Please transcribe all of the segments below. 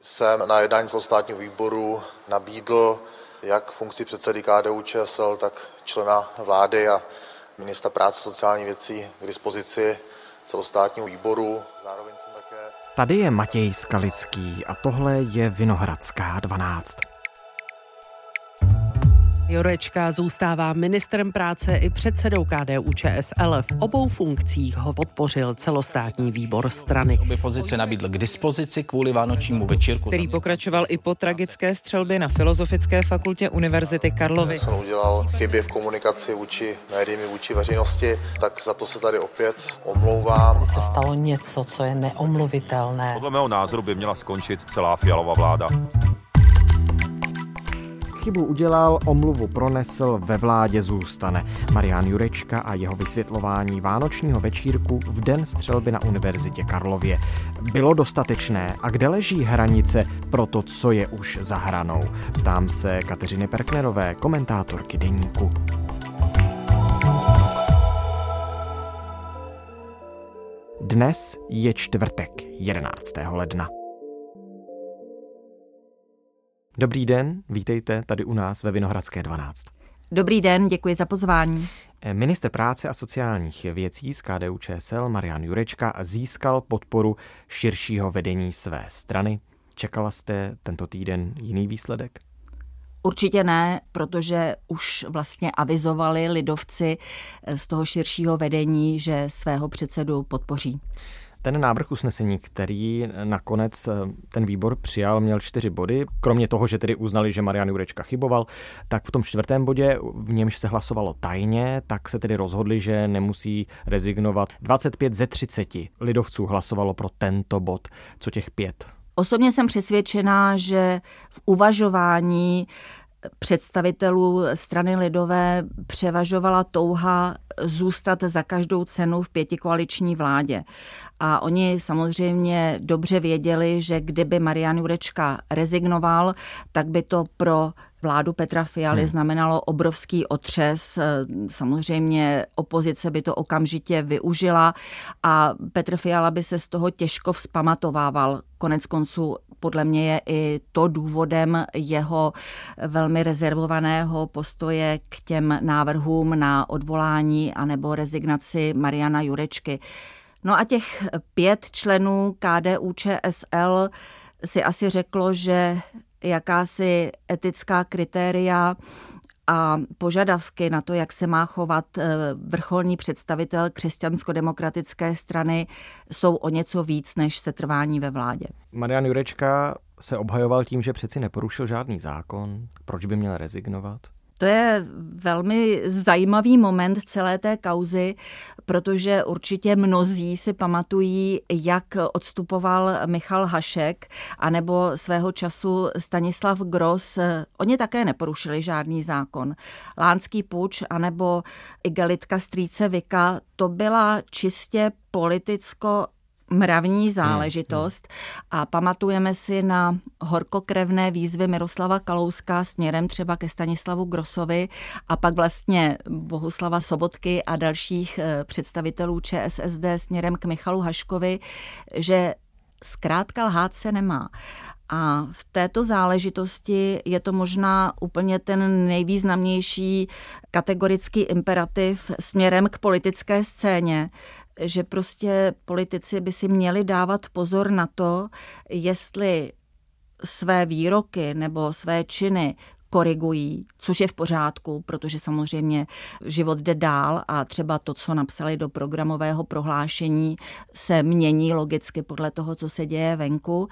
Jsem na jednání státního výboru nabídl jak funkci předsedy KDU ČSL, tak člena vlády a ministra práce sociální věcí k dispozici celostátního výboru. Zároveň jsem také... Tady je Matěj Skalický a tohle je Vinohradská 12. Jurečka zůstává ministrem práce i předsedou KDU ČSL. V obou funkcích ho podpořil celostátní výbor strany. Obě pozice nabídl k dispozici kvůli vánočnímu večírku. Který pokračoval i po tragické střelbě na Filozofické fakultě Univerzity Karlovy. Jsem udělal chyby v komunikaci vůči médiím, vůči veřejnosti, tak za to se tady opět omlouvám. Tady se stalo něco, co je neomluvitelné. Podle mého názoru by měla skončit celá fialová vláda. Chybu udělal, omluvu pronesl, ve vládě zůstane. Marian Jurečka a jeho vysvětlování vánočního večírku v den střelby na Univerzitě Karlově. Bylo dostatečné a kde leží hranice pro to, co je už za hranou? Ptám se Kateřiny Perknerové, komentátorky Deníku. Dnes je čtvrtek, 11. ledna. Dobrý den, vítejte tady u nás ve Vinohradské 12. Dobrý den, děkuji za pozvání. Minister práce a sociálních věcí z KDU ČSL Marian Jurečka získal podporu širšího vedení své strany. Čekala jste tento týden jiný výsledek? Určitě ne, protože už vlastně avizovali lidovci z toho širšího vedení, že svého předsedu podpoří. Ten návrh usnesení, který nakonec eh, ten výbor přijal, měl čtyři body. Kromě toho, že tedy uznali, že Marian Jurečka chyboval, tak v tom čtvrtém bodě, v němž se hlasovalo tajně, tak se tedy rozhodli, že nemusí rezignovat. 25 ze 30 lidovců hlasovalo pro tento bod. Co těch pět? Osobně jsem přesvědčená, že v uvažování představitelů strany lidové převažovala touha zůstat za každou cenu v pětikoaliční vládě. A oni samozřejmě dobře věděli, že kdyby Marian Jurečka rezignoval, tak by to pro vládu Petra Fialy hmm. znamenalo obrovský otřes. Samozřejmě opozice by to okamžitě využila a Petr Fiala by se z toho těžko vzpamatovával. Konec konců podle mě je i to důvodem jeho velmi rezervovaného postoje k těm návrhům na odvolání anebo rezignaci Mariana Jurečky. No a těch pět členů KDU ČSL si asi řeklo, že jakási etická kritéria a požadavky na to, jak se má chovat eh, vrcholný představitel křesťansko-demokratické strany, jsou o něco víc než setrvání ve vládě. Marian Jurečka se obhajoval tím, že přeci neporušil žádný zákon. Proč by měl rezignovat? To je velmi zajímavý moment celé té kauzy, protože určitě mnozí si pamatují, jak odstupoval Michal Hašek anebo svého času Stanislav Gros. Oni také neporušili žádný zákon. Lánský puč anebo igelitka strýce Vika, to byla čistě politicko mravní hmm, záležitost a pamatujeme si na horkokrevné výzvy Miroslava Kalouska směrem třeba ke Stanislavu Grosovi a pak vlastně Bohuslava Sobotky a dalších eh, představitelů ČSSD směrem k Michalu Haškovi, že zkrátka lhát se nemá. A v této záležitosti je to možná úplně ten nejvýznamnější kategorický imperativ směrem k politické scéně, že prostě politici by si měli dávat pozor na to, jestli své výroky nebo své činy korigují, což je v pořádku, protože samozřejmě život jde dál a třeba to, co napsali do programového prohlášení, se mění logicky podle toho, co se děje venku.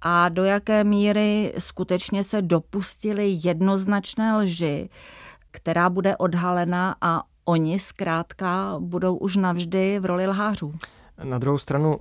A do jaké míry skutečně se dopustili jednoznačné lži, která bude odhalena a oni zkrátka budou už navždy v roli lhářů. Na druhou stranu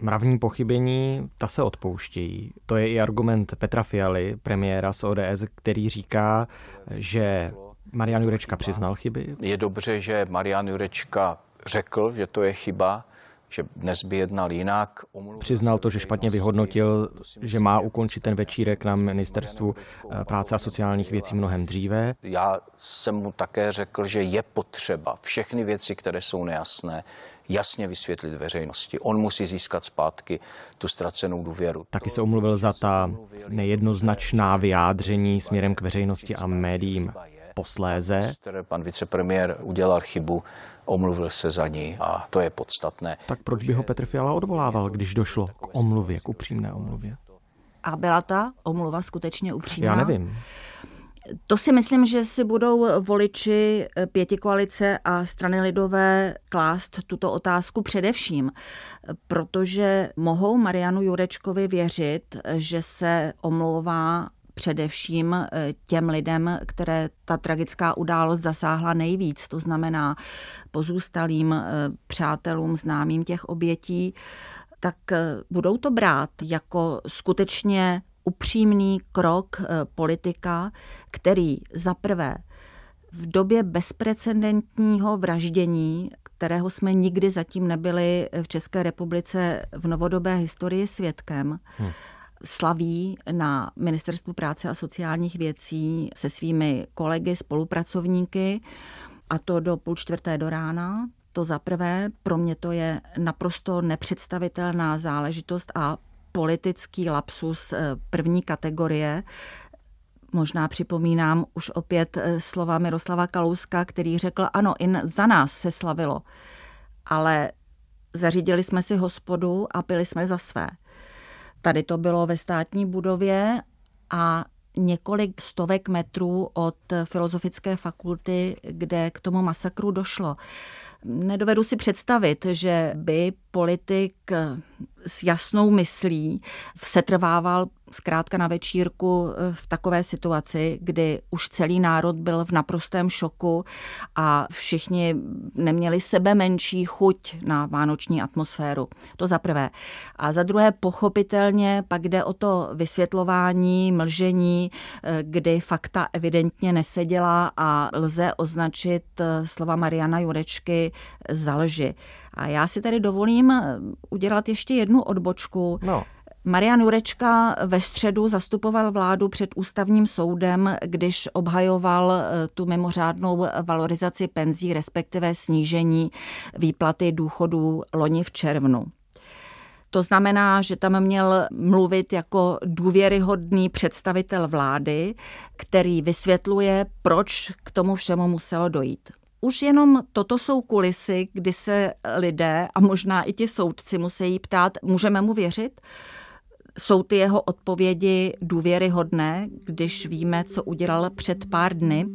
mravní pochybení, ta se odpouštějí. To je i argument Petra Fialy, premiéra z ODS, který říká, že Marian Jurečka přiznal chyby. Je dobře, že Marian Jurečka řekl, že to je chyba, že dnes by jednal jinak. Přiznal to, že špatně vyhodnotil, že má ukončit ten večírek na ministerstvu eh, práce a sociálních věcí mnohem dříve. Já jsem mu také řekl, že je potřeba všechny věci, které jsou nejasné, jasně vysvětlit veřejnosti. On musí získat zpátky tu ztracenou důvěru. Taky se omluvil za ta nejednoznačná vyjádření směrem k veřejnosti a médiím posléze. Pan vicepremiér udělal chybu, omluvil se za ní a to je podstatné. Tak proč by ho Petr Fiala odvolával, když došlo k omluvě, k upřímné omluvě? A byla ta omluva skutečně upřímná? Já nevím. To si myslím, že si budou voliči pěti koalice a strany lidové klást tuto otázku především, protože mohou Marianu Jurečkovi věřit, že se omlouvá především eh, těm lidem, které ta tragická událost zasáhla nejvíc, to znamená pozůstalým eh, přátelům, známým těch obětí, tak eh, budou to brát jako skutečně upřímný krok politika, který za prvé v době bezprecedentního vraždění, kterého jsme nikdy zatím nebyli v České republice v novodobé historii svědkem, hmm slaví na Ministerstvu práce a sociálních věcí se svými kolegy, spolupracovníky a to do půl čtvrté do rána. To za prvé, pro mě to je naprosto nepředstavitelná záležitost a politický lapsus eh, první kategorie. Možná připomínám už opět eh, slova Miroslava Kalouska, který řekl, ano, i za nás se slavilo, ale zařídili jsme si hospodu a pili jsme za své. Tady to bylo ve státní budově a několik stovek metrů od Filozofické fakulty, kde k tomu masakru došlo. Nedovedu si představit, že by politik s jasnou myslí setrvával zkrátka na večírku eh, v takové situaci, kdy už celý národ byl v naprostém šoku a všichni neměli sebe menší chuť na vánoční atmosféru. To za prvé. A za druhé, pochopitelně pak jde o to vysvětlování, mlžení, eh, kdy fakta evidentně neseděla a lze označit eh, slova Mariana Jurečky za lži. A já si tady dovolím udělat ještě jednu odbočku. No. Marian Jurečka ve středu zastupoval vládu před ústavním soudem, když obhajoval eh, tu mimořádnou valorizaci penzí, respektive snížení výplaty důchodů loni v červnu. To znamená, že tam měl mluvit jako důvěryhodný představitel vlády, který vysvětluje, proč k tomu všemu muselo dojít. Už jenom toto jsou kulisy, kdy se lidé a možná i ti soudci musí ptát, můžeme mu věřit? Jsou ty jeho odpovědi důvěryhodné, když víme, co udělal před pár dny?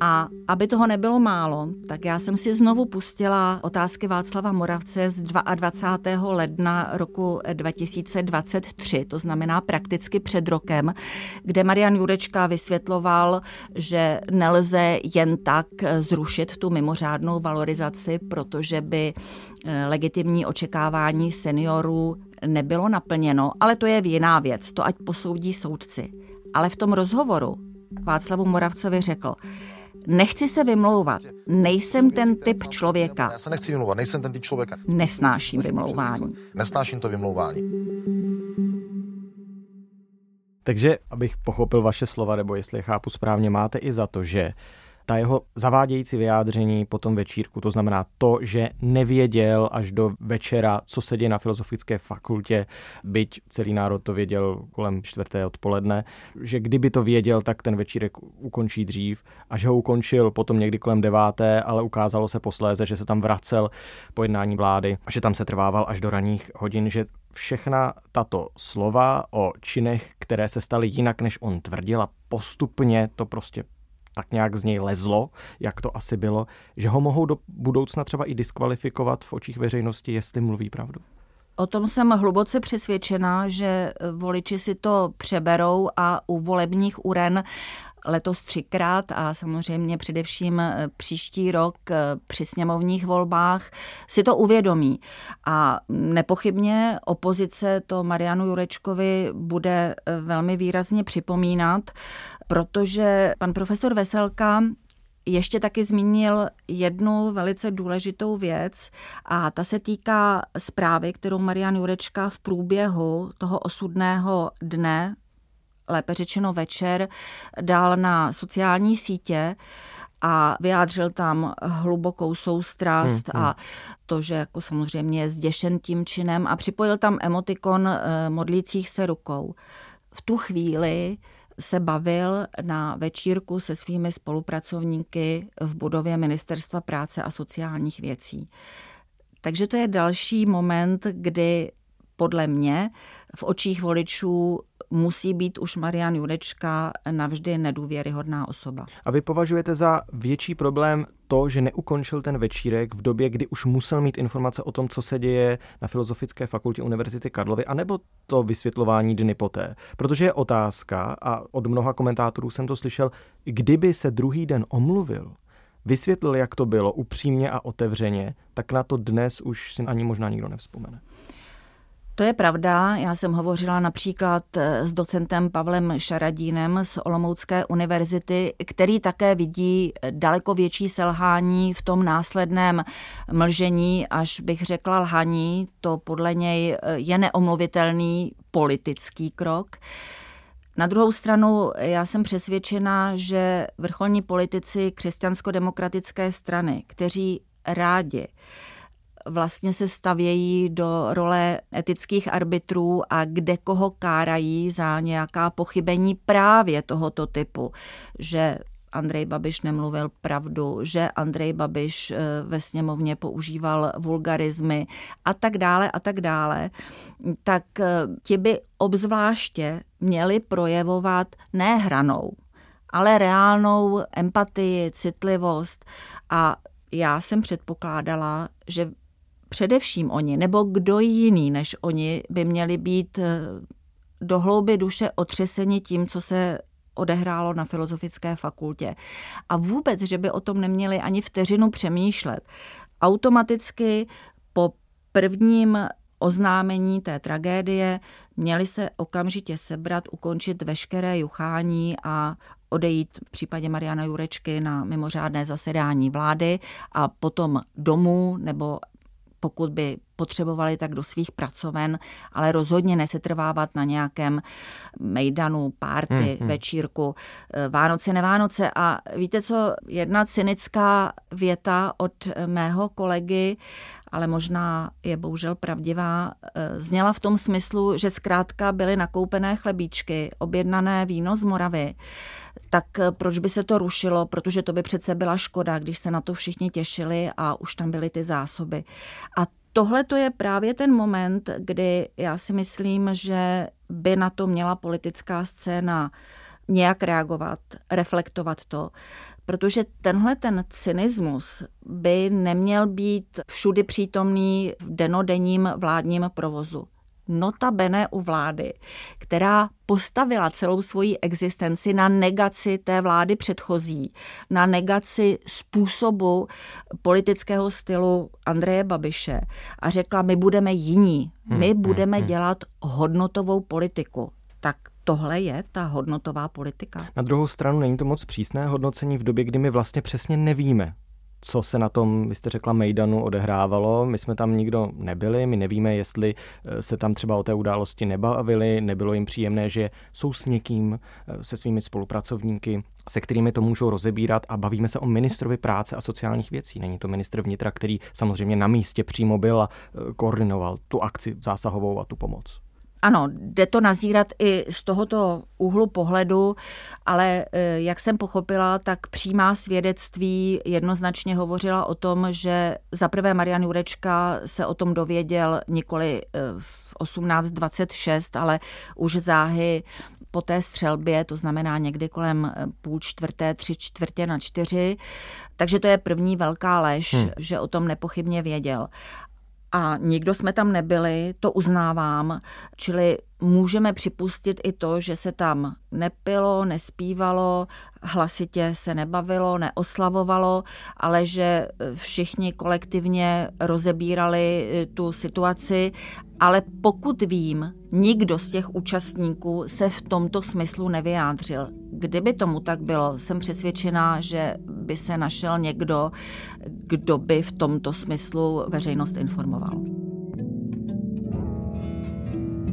A aby toho nebylo málo, tak já jsem si znovu pustila otázky Václava Moravce z 22. ledna roku 2023, to znamená prakticky před rokem, kde Marian Jurečka vysvětloval, že nelze jen tak zrušit tu mimořádnou valorizaci, protože by eh, legitimní očekávání seniorů nebylo naplněno, ale to je jiná věc, to ať posoudí soudci. Ale v tom rozhovoru Václavu Moravcovi řekl, Nechci se vymlouvat. Nejsem ten typ člověka. Já se nechci vymlouvat, nejsem ten typ člověka. Nesnáším vymlouvání. Nesnáším to vymlouvání. Takže, abych pochopil vaše slova, nebo jestli je chápu správně, máte i za to, že ta jeho zavádějící vyjádření po tom večírku, to znamená to, že nevěděl až do večera, co se děje na filozofické fakultě, byť celý národ to věděl kolem čtvrté odpoledne, že kdyby to věděl, tak ten večírek ukončí dřív. A že ho ukončil potom někdy kolem deváté, ale ukázalo se posléze, že se tam vracel po jednání vlády a že tam se trvával až do raných hodin, že všechna tato slova o činech, které se staly jinak, než on tvrdil a postupně to prostě tak nějak z něj lezlo, jak to asi bylo, že ho mohou do budoucna třeba i diskvalifikovat v očích veřejnosti, jestli mluví pravdu? O tom jsem hluboce přesvědčená, že voliči si to přeberou a u volebních uren letos třikrát a samozřejmě především eh, příští rok eh, při sněmovních volbách si to uvědomí. A nepochybně opozice to Marianu Jurečkovi bude eh, velmi výrazně připomínat, protože pan profesor Veselka ještě taky zmínil jednu velice důležitou věc a ta se týká zprávy, kterou Marian Jurečka v průběhu toho osudného dne lépe řečeno večer, dal na sociální sítě a vyjádřil tam hlubokou soustrast hmm, a to, že jako samozřejmě je zděšen tím činem a připojil tam emotikon eh, modlících se rukou. V tu chvíli se bavil na večírku se svými spolupracovníky v budově Ministerstva práce a sociálních věcí. Takže to je další moment, kdy podle mě v očích voličů musí být už Marian Jurečka navždy nedůvěryhodná osoba. A vy považujete za větší problém to, že neukončil ten večírek v době, kdy už musel mít informace o tom, co se děje na Filozofické fakultě Univerzity Karlovy, anebo to vysvětlování dny poté? Protože je otázka, a od mnoha komentátorů jsem to slyšel, kdyby se druhý den omluvil, vysvětlil, jak to bylo upřímně a otevřeně, tak na to dnes už si ani možná nikdo nevzpomene. To je pravda. Já jsem hovořila například eh, s docentem Pavlem Šaradínem z Olomoucké univerzity, který také vidí daleko větší selhání v tom následném mlžení, až bych řekla lhaní. To podle něj eh, je neomluvitelný politický krok. Na druhou stranu já jsem přesvědčena, že vrcholní politici křesťansko-demokratické strany, kteří rádi vlastně se stavějí do role etických arbitrů a kde koho kárají za nějaká pochybení právě tohoto typu, že Andrej Babiš nemluvil pravdu, že Andrej Babiš eh, ve sněmovně používal vulgarizmy a tak dále a tak dále, tak eh, ti by obzvláště měli projevovat ne hranou, ale reálnou empatii, citlivost. A já jsem předpokládala, že především oni, nebo kdo jiný než oni by měli být eh, do hlouby duše otřeseni tím, co se odehrálo na filozofické fakultě. A vůbec, že by o tom neměli ani vteřinu přemýšlet. Automaticky po prvním oznámení té tragédie měli se okamžitě sebrat, ukončit veškeré juchání a odejít v případě Mariana Jurečky na mimořádné zasedání vlády a potom domů nebo pokud by potřebovali, tak do svých pracoven, ale rozhodně nesetrvávat na nějakém mejdanu, párty, hmm, hmm. večírku, eh, Vánoce, nevánoce. A víte co, jedna cynická věta od mého kolegy, ale možná je bohužel pravdivá, eh, zněla v tom smyslu, že zkrátka byly nakoupené chlebíčky, objednané víno z Moravy, tak eh, proč by se to rušilo, protože to by přece byla škoda, když se na to všichni těšili a už tam byly ty zásoby. A tohle to je právě ten moment, kdy já si myslím, že by na to měla politická scéna nějak reagovat, reflektovat to, protože tenhle ten cynismus by neměl být všudy přítomný v denodenním vládním provozu. Notabene u vlády, která postavila celou svoji existenci na negaci té vlády předchozí, na negaci způsobu politického stylu Andreje Babiše a řekla, my budeme jiní, my hmm, hmm budeme hmm, dělat hodnotovou politiku. Tak tohle je ta hodnotová politika. Na druhou stranu není to moc přísné hodnocení v době, kdy my vlastně přesně nevíme, co se na tom, vy jste řekla, Mejdanu odehrávalo. My jsme tam nikdo nebyli, my nevíme, jestli eh, se tam třeba o té události nebavili, nebylo jim příjemné, že jsou s někým, eh, se svými spolupracovníky, se kterými to můžou rozebírat a bavíme se o ministrovi práce a sociálních věcí. Není to ministr vnitra, který samozřejmě na místě přímo byl a eh, koordinoval tu akci zásahovou a tu pomoc. Ano, jde to nazírat i z tohoto úhlu pohledu, ale eh, jak jsem pochopila, tak přímá svědectví jednoznačně hovořila o tom, že zaprvé Marian Jurečka se o tom dověděl nikoli eh, v 1826, ale už záhy po té střelbě, to znamená někdy kolem eh, půl čtvrté, tři čtvrtě na čtyři. Takže to je první velká lež, hmm. že o tom nepochybně věděl a nikdo jsme tam nebyli, to uznávám, čili můžeme připustit i to, že se tam nepilo, nespívalo, hlasitě se nebavilo, neoslavovalo, ale že všichni kolektivně rozebírali eh, tu situaci. Ale pokud vím, nikdo z těch účastníků se v tomto smyslu nevyjádřil. Kdyby tomu tak bylo, jsem přesvědčená, že by se našel někdo, kdo by v tomto smyslu veřejnost informoval.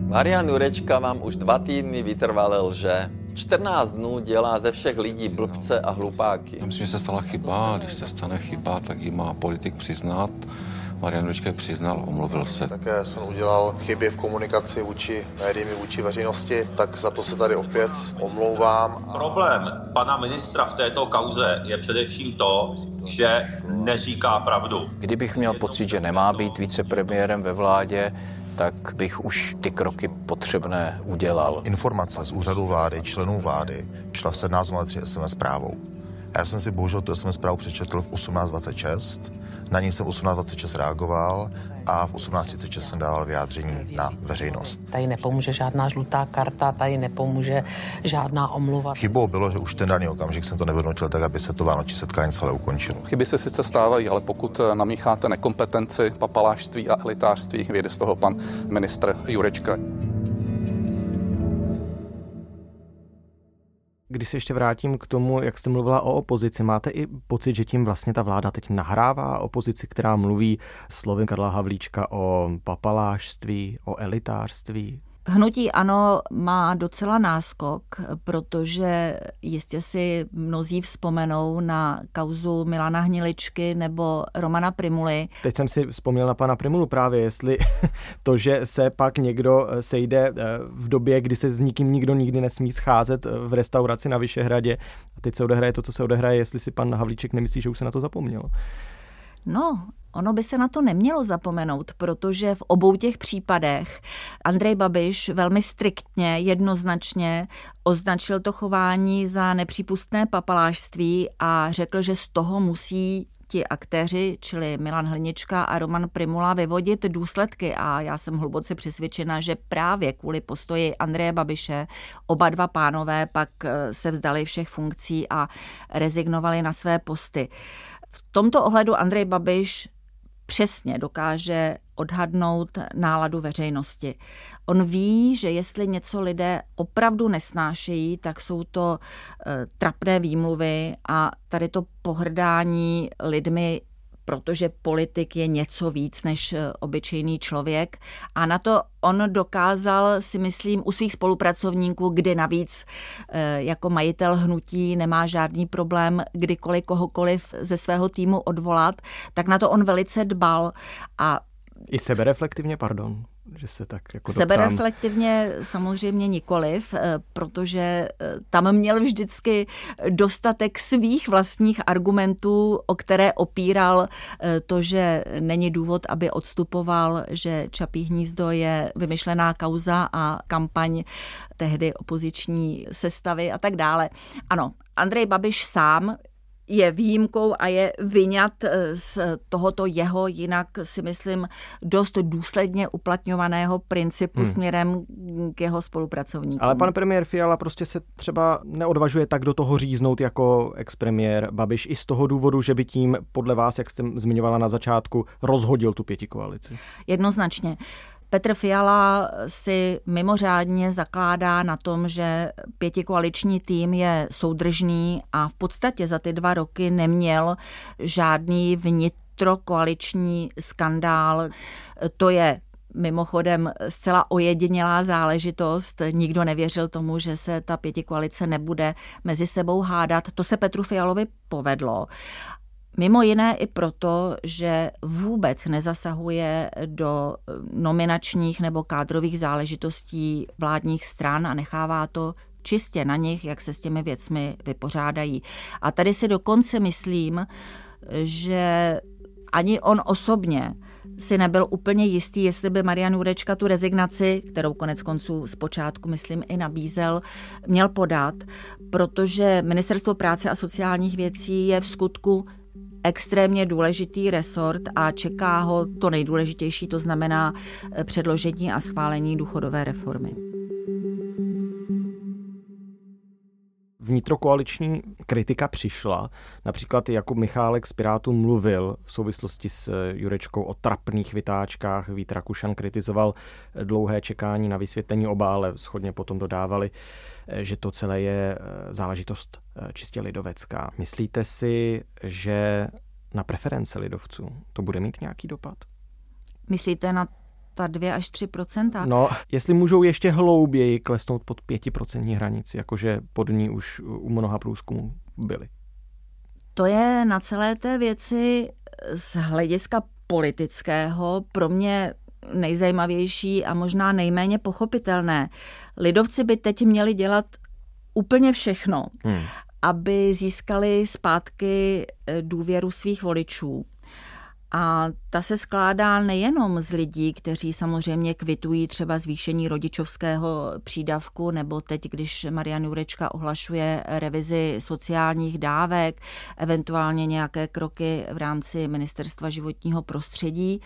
Marian Jurečka vám už dva týdny vytrvale lže. 14 dnů dělá ze všech lidí blbce a hlupáky. Já myslím, že se stala chyba, když se stane chyba, tak ji má politik přiznat. Marian Jurečka přiznal, omluvil se. Také jsem udělal chyby v komunikaci vůči médiím vůči veřejnosti, tak za to se tady opět omlouvám. Problém pana ministra v této kauze je především to, že neříká pravdu. Kdybych měl pocit, že nemá být vicepremiérem ve vládě, tak bych už ty kroky potřebné udělal. Informace z úřadu vlády, členů vlády, šla v 17.03 SMS zprávou. Já jsem si bohužel tu SMS zprávu přečetl v 18.26, na ní jsem 18.26 reagoval a v 18.36 jsem dával vyjádření na veřejnost. Tady nepomůže žádná žlutá karta, tady nepomůže žádná omluva. Chybou bylo, že už ten daný okamžik jsem to nevyhodnotil tak, aby se to vánoční setkání celé ukončilo. Chyby se sice stávají, ale pokud namícháte nekompetenci, papalášství a elitářství, vyjde z toho pan ministr Jurečka. Když se ještě vrátím k tomu, jak jste mluvila o opozici, máte i pocit, že tím vlastně ta vláda teď nahrává opozici, která mluví slovy Karla Havlíčka o papalášství, o elitářství? Hnutí ano má docela náskok, protože jistě si mnozí vzpomenou na kauzu Milana Hniličky nebo Romana Primuly. Teď jsem si vzpomněl na pana Primulu právě, jestli to, že se pak někdo sejde eh, v době, kdy se s nikým nikdo nikdy nesmí scházet v restauraci na Vyšehradě a teď se odehraje to, co se odehraje, jestli si pan Havlíček nemyslí, že už se na to zapomněl. No, Ono by se na to nemělo zapomenout, protože v obou těch případech Andrej Babiš velmi striktně, jednoznačně označil to chování za nepřípustné papalášství a řekl, že z toho musí ti aktéři, čili Milan Hlinička a Roman Primula, vyvodit důsledky a já jsem hluboce přesvědčena, že právě kvůli postoji Andreje Babiše oba dva pánové pak eh, se vzdali všech funkcí a rezignovali na své posty. V tomto ohledu Andrej Babiš přesně dokáže odhadnout náladu veřejnosti. On ví, že jestli něco lidé opravdu nesnášejí, tak jsou to e, trapné výmluvy a tady to pohrdání lidmi protože politik je něco víc než eh, obyčejný člověk. A na to on dokázal, si myslím, u svých spolupracovníků, kdy navíc eh, jako majitel hnutí nemá žádný problém kdykoliv kohokoliv ze svého týmu odvolat, tak na to on velice dbal. A i sebereflektivně, pardon že se tak jako Sebereflektivně samozřejmě nikoliv, eh, protože eh, tam měl vždycky dostatek svých vlastních argumentů, o které opíral eh, to, že není důvod, aby odstupoval, že Čapí hnízdo je vymyšlená kauza a kampaň tehdy opoziční sestavy a tak dále. Ano, Andrej Babiš sám je výjimkou a je vyňat eh, z tohoto jeho, jinak si myslím, dost důsledně uplatňovaného principu hmm. směrem k jeho spolupracovníkům. Ale pan premiér Fiala prostě se třeba neodvažuje tak do toho říznout jako expremiér Babiš i z toho důvodu, že by tím podle vás, jak jste zmiňovala na začátku, rozhodil tu pěti koalici. Jednoznačně. Petr Fiala si mimořádně zakládá na tom, že pětikoaliční tým je soudržný a v podstatě za ty dva roky neměl žádný vnitrokoaliční skandál. To je Mimochodem zcela ojedinělá záležitost. Nikdo nevěřil tomu, že se ta pětikoalice nebude mezi sebou hádat. To se Petru Fialovi povedlo. Mimo jiné i proto, že vůbec nezasahuje do eh, nominačních nebo kádrových záležitostí vládních stran a nechává to čistě na nich, jak se s těmi věcmi vypořádají. A tady si dokonce myslím, že ani on osobně si nebyl úplně jistý, jestli by Marian Jurečka tu rezignaci, kterou konec konců zpočátku, myslím, i nabízel, měl podat, protože Ministerstvo práce a sociálních věcí je v skutku extrémně důležitý resort a čeká ho to nejdůležitější, to znamená eh, předložení a schválení důchodové reformy. vnitrokoaliční kritika přišla. Například Jakub Michálek z Pirátů mluvil v souvislosti s eh, Jurečkou o trapných vytáčkách. Vít Rakušan kritizoval eh, dlouhé čekání na vysvětlení oba, ale schodně potom dodávali, že to celé je záležitost čistě lidovecká. Myslíte si, že na preference lidovců to bude mít nějaký dopad? Myslíte na ta 2 až 3% No, jestli můžou ještě hlouběji klesnout pod 5% hranici, jakože pod ní už u mnoha průzkumů byly. To je na celé té věci z hlediska politického pro mě nejzajímavější a možná nejméně pochopitelné. Lidovci by teď měli dělat úplně všechno, hmm. aby získali zpátky eh, důvěru svých voličů. A ta se skládá nejenom z lidí, kteří samozřejmě kvitují třeba zvýšení rodičovského přídavku, nebo teď, když Marian Jurečka ohlašuje revizi sociálních dávek, eventuálně nějaké kroky v rámci Ministerstva životního prostředí.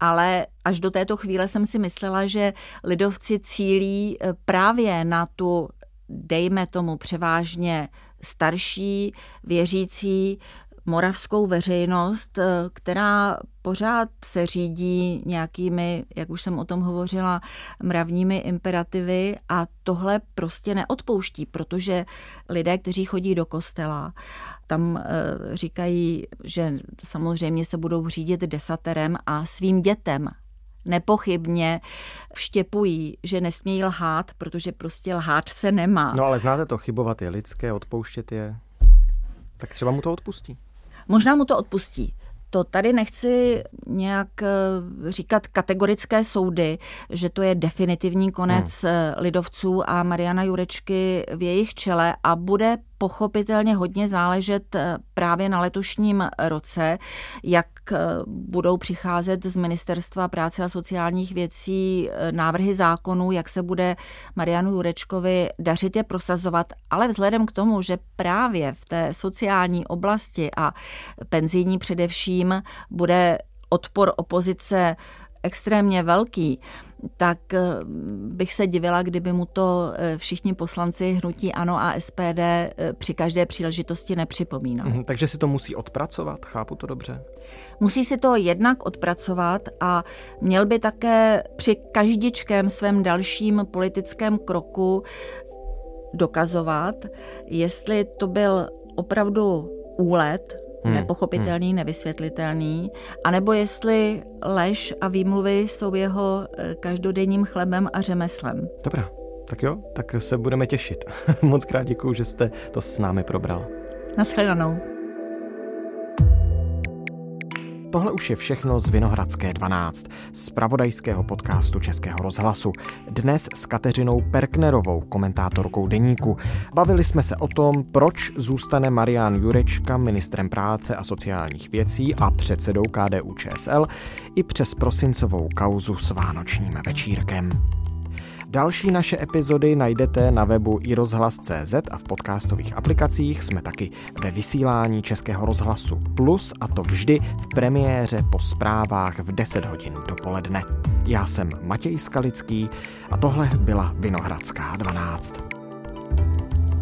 Ale až do této chvíle jsem si myslela, že lidovci cílí eh, právě na tu, dejme tomu převážně starší, věřící, moravskou veřejnost, eh, která pořád se řídí nějakými, jak už jsem o tom hovořila, mravními imperativy a tohle prostě neodpouští, protože lidé, kteří chodí do kostela, tam eh, říkají, že samozřejmě se budou řídit desaterem a svým dětem nepochybně vštěpují, že nesmějí lhát, protože prostě lhát se nemá. No ale znáte to, chybovat je lidské, odpouštět je. Tak třeba mu to odpustí. Možná mu to odpustí. To tady nechci nějak eh, říkat kategorické soudy, že to je definitivní konec hmm. Eh, lidovců a Mariana Jurečky v jejich čele a bude pochopitelně hodně záležet eh, právě na letošním roce, jak eh, budou přicházet z Ministerstva práce a sociálních věcí eh, návrhy zákonů, jak se bude Marianu Jurečkovi dařit je prosazovat, ale vzhledem k tomu, že právě v té sociální oblasti a penzijní především bude odpor opozice extrémně velký, tak eh, bych se divila, kdyby mu to eh, všichni poslanci hnutí ANO a SPD eh, při každé příležitosti nepřipomínali. Mhm, takže si to musí odpracovat, chápu to dobře? Musí si to jednak odpracovat a měl by také při každičkém svém dalším politickém kroku dokazovat, jestli to byl opravdu úlet, hmm. nepochopitelný, hmm. nevysvětlitelný, anebo jestli lež a výmluvy jsou jeho eh, každodenním chlebem a řemeslem. Dobrá, tak jo, tak se budeme těšit. Moc krát děkuju, že jste to s námi probral. Naschledanou. Tohle už je všechno z Vinohradské 12, z pravodajského podcastu Českého rozhlasu. Dnes s Kateřinou Perknerovou, komentátorkou deníku. Bavili jsme se o tom, proč zůstane Marian Jurečka ministrem práce a sociálních věcí a předsedou KDU ČSL i přes prosincovou kauzu s Vánočním večírkem. Další naše epizody najdete na webu i rozhlas.cz a v podcastových aplikacích jsme taky ve vysílání Českého rozhlasu Plus a to vždy v premiéře po zprávách v 10 hodin dopoledne. Já jsem Matěj Skalický a tohle byla Vinohradská 12.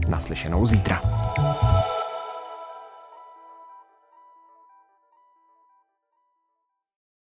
Naslyšenou zítra.